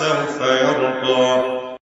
ولسوف يرضى.